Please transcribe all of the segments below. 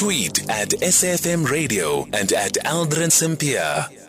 Tweet at SAFM Radio and at Aldrin Sampear.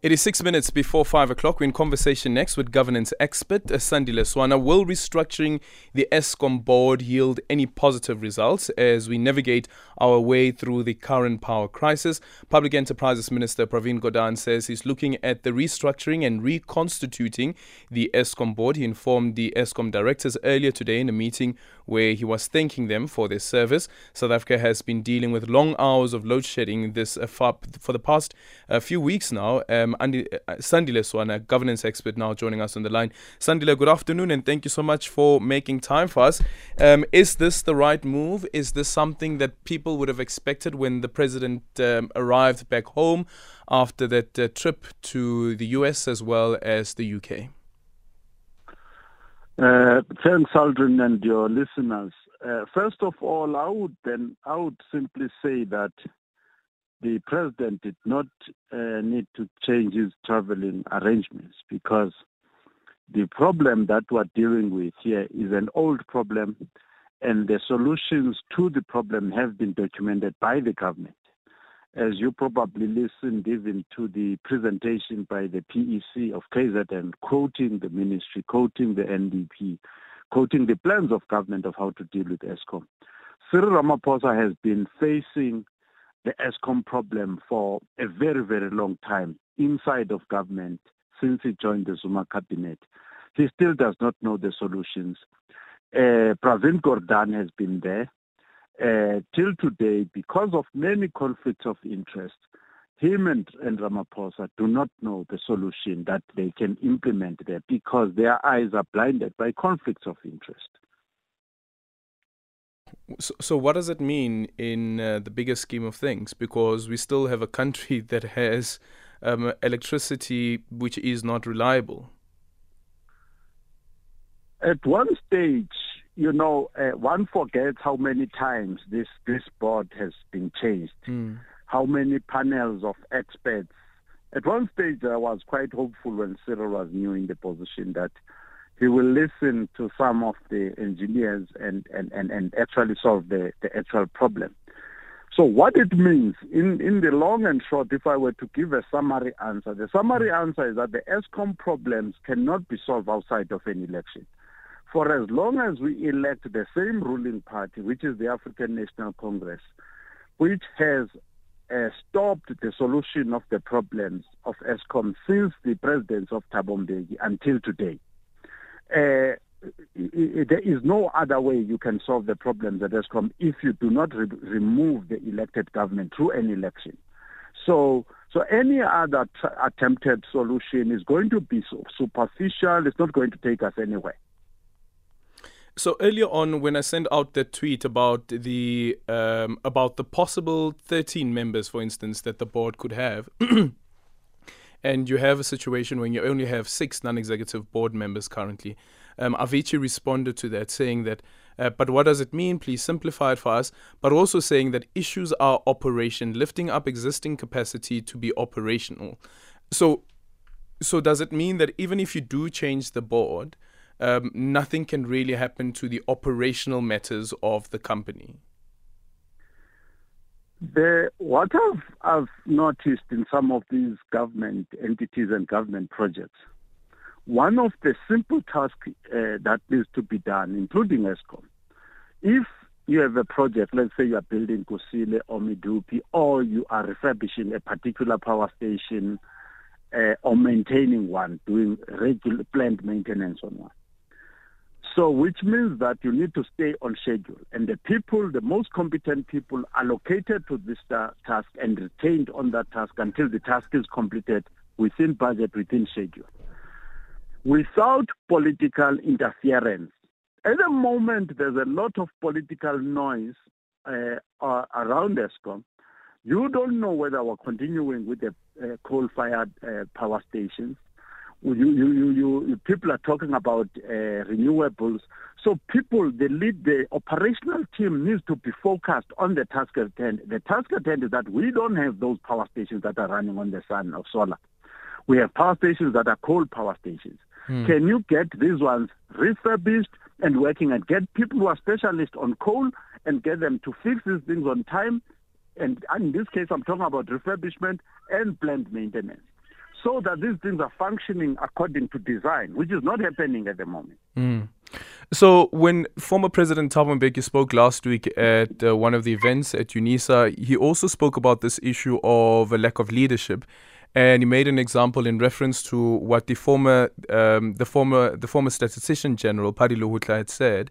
It is six minutes before five o'clock. We're in conversation next with governance expert Sandile Swana. Will restructuring the Eskom board yield any positive results as we navigate our way through the current power crisis? Public Enterprises Minister Pravin Gordhan says he's looking at the restructuring and reconstituting the Eskom board. He informed the Eskom directors earlier today in a meeting where he was thanking them for their service. South Africa has been dealing with long hours of load shedding this uh, for, the past uh, few weeks now. Um, Andy, uh, Sandile Swana, governance expert, now joining us on the line. Sandile, good afternoon, and thank you so much for making time for us. Um, is this the right move? Is this something that people would have expected when the president um, arrived back home after that uh, trip to the US as well as the UK? Uh, thanks, Aldrin, and your listeners. Uh, first of all, I would then I would simply say that the president did not uh, need to change his traveling arrangements because the problem that we're dealing with here is an old problem and the solutions to the problem have been documented by the government. As you probably listened even to the presentation by the PEC of KZN, quoting the ministry, quoting the NDP, quoting the plans of government of how to deal with Eskom. Cyril Ramaphosa has been facing the Eskom problem for a very, very long time inside of government since he joined the Zuma cabinet. He still does not know the solutions. Uh, Pravin Gordhan has been there. Uh, till today, because of many conflicts of interest, him and, and Ramaphosa do not know the solution that they can implement there because their eyes are blinded by conflicts of interest. So, so what does it mean in uh, the bigger scheme of things? Because we still have a country that has um, electricity which is not reliable. At one stage, you know, uh, one forgets how many times this this board has been changed, mm. how many panels of experts. At one stage, I was quite hopeful when Cyril was new in the position that he will listen to some of the engineers and, and, and, and actually solve the, the actual problem. So what it means in, in the long and short, if I were to give a summary answer, the summary answer is that the Eskom problems cannot be solved outside of an election. For as long as we elect the same ruling party, which is the African National Congress, which has uh, stopped the solution of the problems of Eskom since the presidency of Thabo until today, uh, there is no other way you can solve the problems at Eskom if you do not re- remove the elected government through an election. So, so any other t- attempted solution is going to be so superficial. It's not going to take us anywhere. So earlier on, when I sent out the tweet about the um, about the possible 13 members, for instance, that the board could have. and you have a situation when you only have six non-executive board members currently. Um, Avicii responded to that, saying that, uh, but what does it mean? Please simplify it for us. But also saying that issues are operation, lifting up existing capacity to be operational. So, so does it mean that even if you do change the board, um, nothing can really happen to the operational matters of the company? The, what I've, I've noticed in some of these government entities and government projects, one of the simple tasks uh, that needs to be done, including Eskom, if you have a project, let's say you are building Kusile or Medupi, or you are refurbishing a particular power station uh, or maintaining one, doing regular planned maintenance on one. So, which means that you need to stay on schedule. And the people, the most competent people, allocated to this task and retained on that task until the task is completed within budget, within schedule. Without political interference. At the moment, there's a lot of political noise uh, around Eskom. You don't know whether we're continuing with the uh, coal-fired uh, power stations you, you, you, you, people are talking about uh, renewables. So people, the lead, the operational team needs to be focused on the task at hand. The task at hand is that we don't have those power stations that are running on the sun or solar. We have power stations that are coal power stations. Mm. Can you get these ones refurbished and working and get people who are specialists on coal and get them to fix these things on time? And in this case, I'm talking about refurbishment and plant maintenance so that these things are functioning according to design, which is not happening at the moment. Mm. So, when former President Thabo Mbeki spoke last week at uh, one of the events at UNISA, he also spoke about this issue of a lack of leadership, and he made an example in reference to what the former, um, the former, the former statistician general Pali Lehohla had said,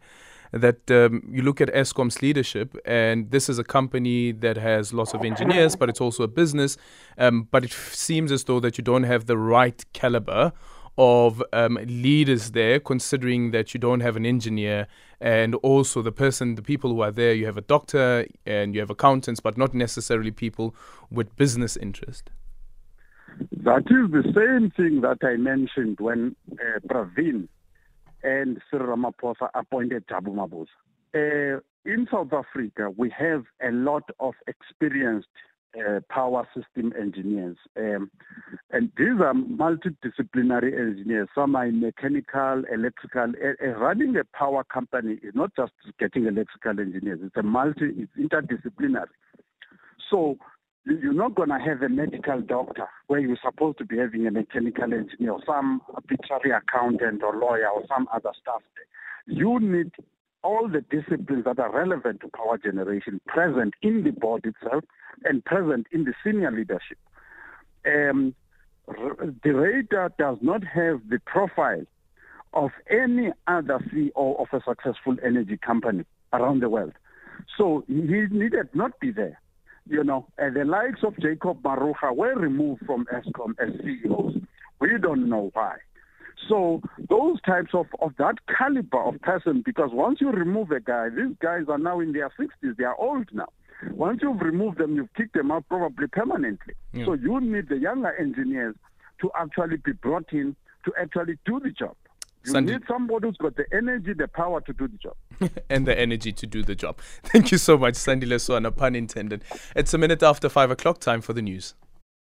that um, you look at Eskom's leadership, and this is a company that has lots of engineers, but it's also a business. Um, but it f- seems as though that you don't have the right caliber of um, leaders there, considering that you don't have an engineer and also the person, the people who are there, you have a doctor and you have accountants, but not necessarily people with business interest. That is the same thing that I mentioned when uh, Pravin and Cyril Ramaphosa appointed Jabu Mabuza. Uh, in South Africa, we have a lot of experienced uh, power system engineers. Um, and these are multidisciplinary engineers. Some are in mechanical, electrical. Uh, running a power company is not just getting electrical engineers. It's a multi, it's interdisciplinary. So you're not going to have a medical doctor where you're supposed to be having a mechanical engineer or some arbitrary accountant or lawyer or some other stuff. You need all the disciplines that are relevant to power generation present in the board itself and present in the senior leadership. Um, De Ruyter does not have the profile of any other CEO of a successful energy company around the world. So he needed not be there you know, and the likes of Jacob Maroga were removed from Eskom as CEOs. We don't know why. So those types of, of that caliber of person, because once you remove a guy, these guys are now in their 60s, they are old now. Once you've removed them, you've kicked them out probably permanently. Yeah. So you need the younger engineers to actually be brought in to actually do the job. You Sandy. need somebody who's got the energy, the power to do the job. and the energy to do the job. Thank you so much, Sandile Swana, pun intended. It's a minute after five o'clock, time for the news.